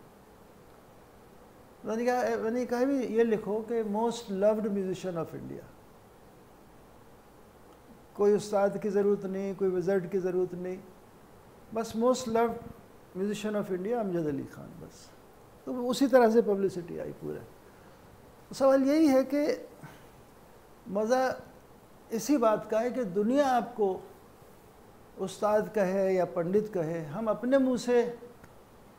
मैंने कहा मैंने कहा भी, ये लिखो कि most loved musician of India कोई उस्ताद की ज़रूरत नहीं, कोई विज़र्ट की ज़रूरत नहीं। बस most loved musician of India Amjad Ali Khan बस। तो उसी तरह से पब्लिसिटी आई पूरे। सवाल यही है कि मज़ा इसी बात का है कि दुनिया आपको उस्ताद कहे या पंडित कहे, हम अपने मुँह से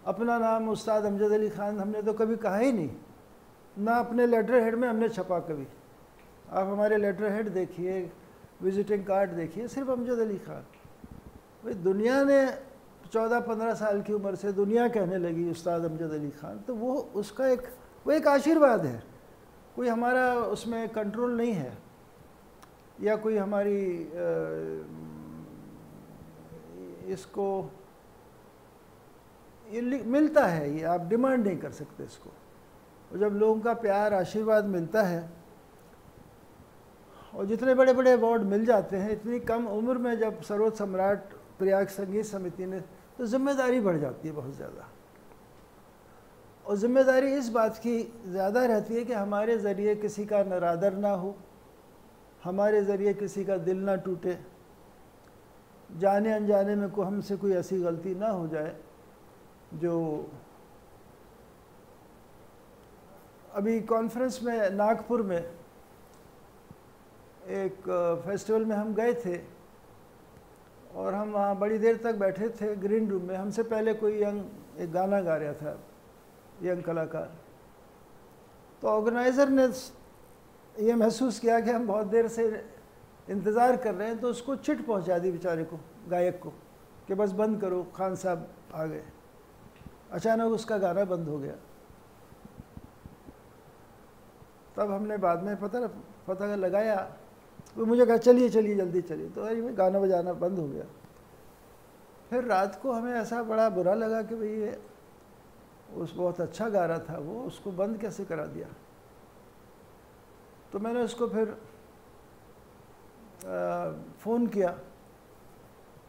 अपना नाम उस्ताद अमजद अली ख़ान हमने तो कभी कहा ही नहीं। ना अपने लेटर हेड में हमने छपा कभी। आप हमारे लेटर हेड देखिए विजिटिंग कार्ड देखिए, सिर्फ़ अमजद अली ख़ान। भाई दुनिया ने चौदह पंद्रह साल की उम्र से दुनिया कहने लगी उस्ताद अमजद अली ख़ान तो वो उसका एक, वो एक आशीर्वाद है। कोई हमारा उसमें कंट्रोल नहीं है, या कोई हमारी इसको, ये मिलता है, ये आप डिमांड नहीं कर सकते इसको। और जब लोगों का प्यार, आशीर्वाद मिलता है, और जितने बड़े बड़े अवार्ड मिल जाते हैं, इतनी कम उम्र में जब सरोज सम्राट प्रयाग संगीत समिति ने तो ज़िम्मेदारी बढ़ जाती है बहुत ज़्यादा। और ज़िम्मेदारी इस बात की ज़्यादा रहती है कि हमारे ज़रिए किसी का नरादर ना हो, हमारे ज़रिए किसी का दिल ना टूटे जाने अनजाने में को हमसे कोई ऐसी गलती ना हो जाए, जो अभी कॉन्फ्रेंस में नागपुर में एक फेस्टिवल में हम गए थे। और हम वहाँ बड़ी देर तक बैठे थे ग्रीन रूम में। हमसे पहले कोई यंग एक गाना गा रहा था यंग कलाकार। तो ऑर्गेनाइज़र ने ये महसूस किया कि हम बहुत देर से इंतज़ार कर रहे हैं तो उसको चिट पहुँचा दी बेचारे को, गायक को, कि बस बंद करो, खान साहब आ गए। अचानक उसका गाना बंद हो गया। तब हमने बाद में पता पता लगाया वो मुझे कहा, चलिए चलिए, जल्दी, चलिए। तो अरे गाना बजाना बंद हो गया। फिर रात को हमें ऐसा बड़ा बुरा लगा कि भाई, ये उस बहुत अच्छा गा रहा था वो, उसको बंद कैसे करा दिया? तो मैंने उसको फिर फ़ोन किया।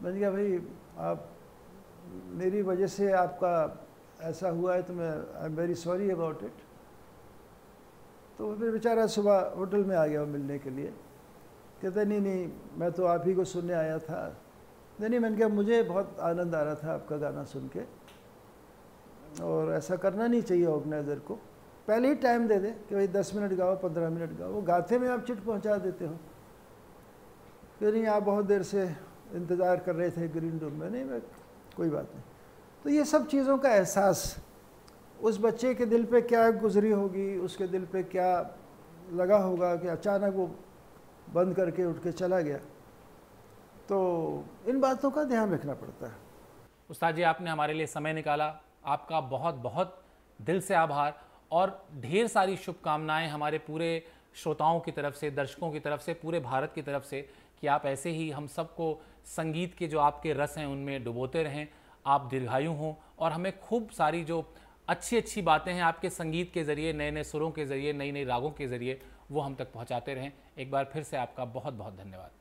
मैंने कहा, भाई, आप, मेरी वजह से आपका ऐसा हुआ है तो मैं I am very sorry about it तो फिर बेचारा सुबह होटल में आ गया मिलने के लिए। कहते, नहीं नहीं, मैं तो आप ही को सुनने आया था। नहीं नहीं, मैंने कहा, मुझे बहुत आनंद आ रहा था आपका गाना सुन के। और ऐसा करना नहीं चाहिए ऑर्गेनाइज़र को। पहले ही टाइम दे दे कि भाई दस मिनट गाओ, पंद्रह मिनट गाओ। वो गाते में आप चिट पहुँचा देते हो। कि नहीं आप बहुत देर से इंतज़ार कर रहे थे ग्रीन रूम में। नहीं, मैं, कोई बात नहीं। तो ये सब चीज़ों का एहसास उस बच्चे के दिल पे क्या गुजरी होगी, उसके दिल पे क्या लगा होगा कि अचानक वो बंद करके उठ के चला गया। तो इन बातों का ध्यान रखना पड़ता है। उस्ताद जी, आपने हमारे लिए समय निकाला। आपका बहुत बहुत दिल से आभार और ढेर सारी शुभकामनाएँ हमारे पूरे श्रोताओं की तरफ़ से, दर्शकों की तरफ़ से, पूरे भारत की तरफ़ से कि आप ऐसे ही हम सबको संगीत के जो आपके रस हैं, उनमें डुबोते रहें। आप दीर्घायु हों और हमें खूब सारी जो अच्छी अच्छी बातें हैं आपके संगीत के ज़रिए नए नए सुरों के ज़रिए नई नई रागों के ज़रिए वो हम तक पहुँचाते रहें। एक बार फिर से आपका बहुत बहुत धन्यवाद।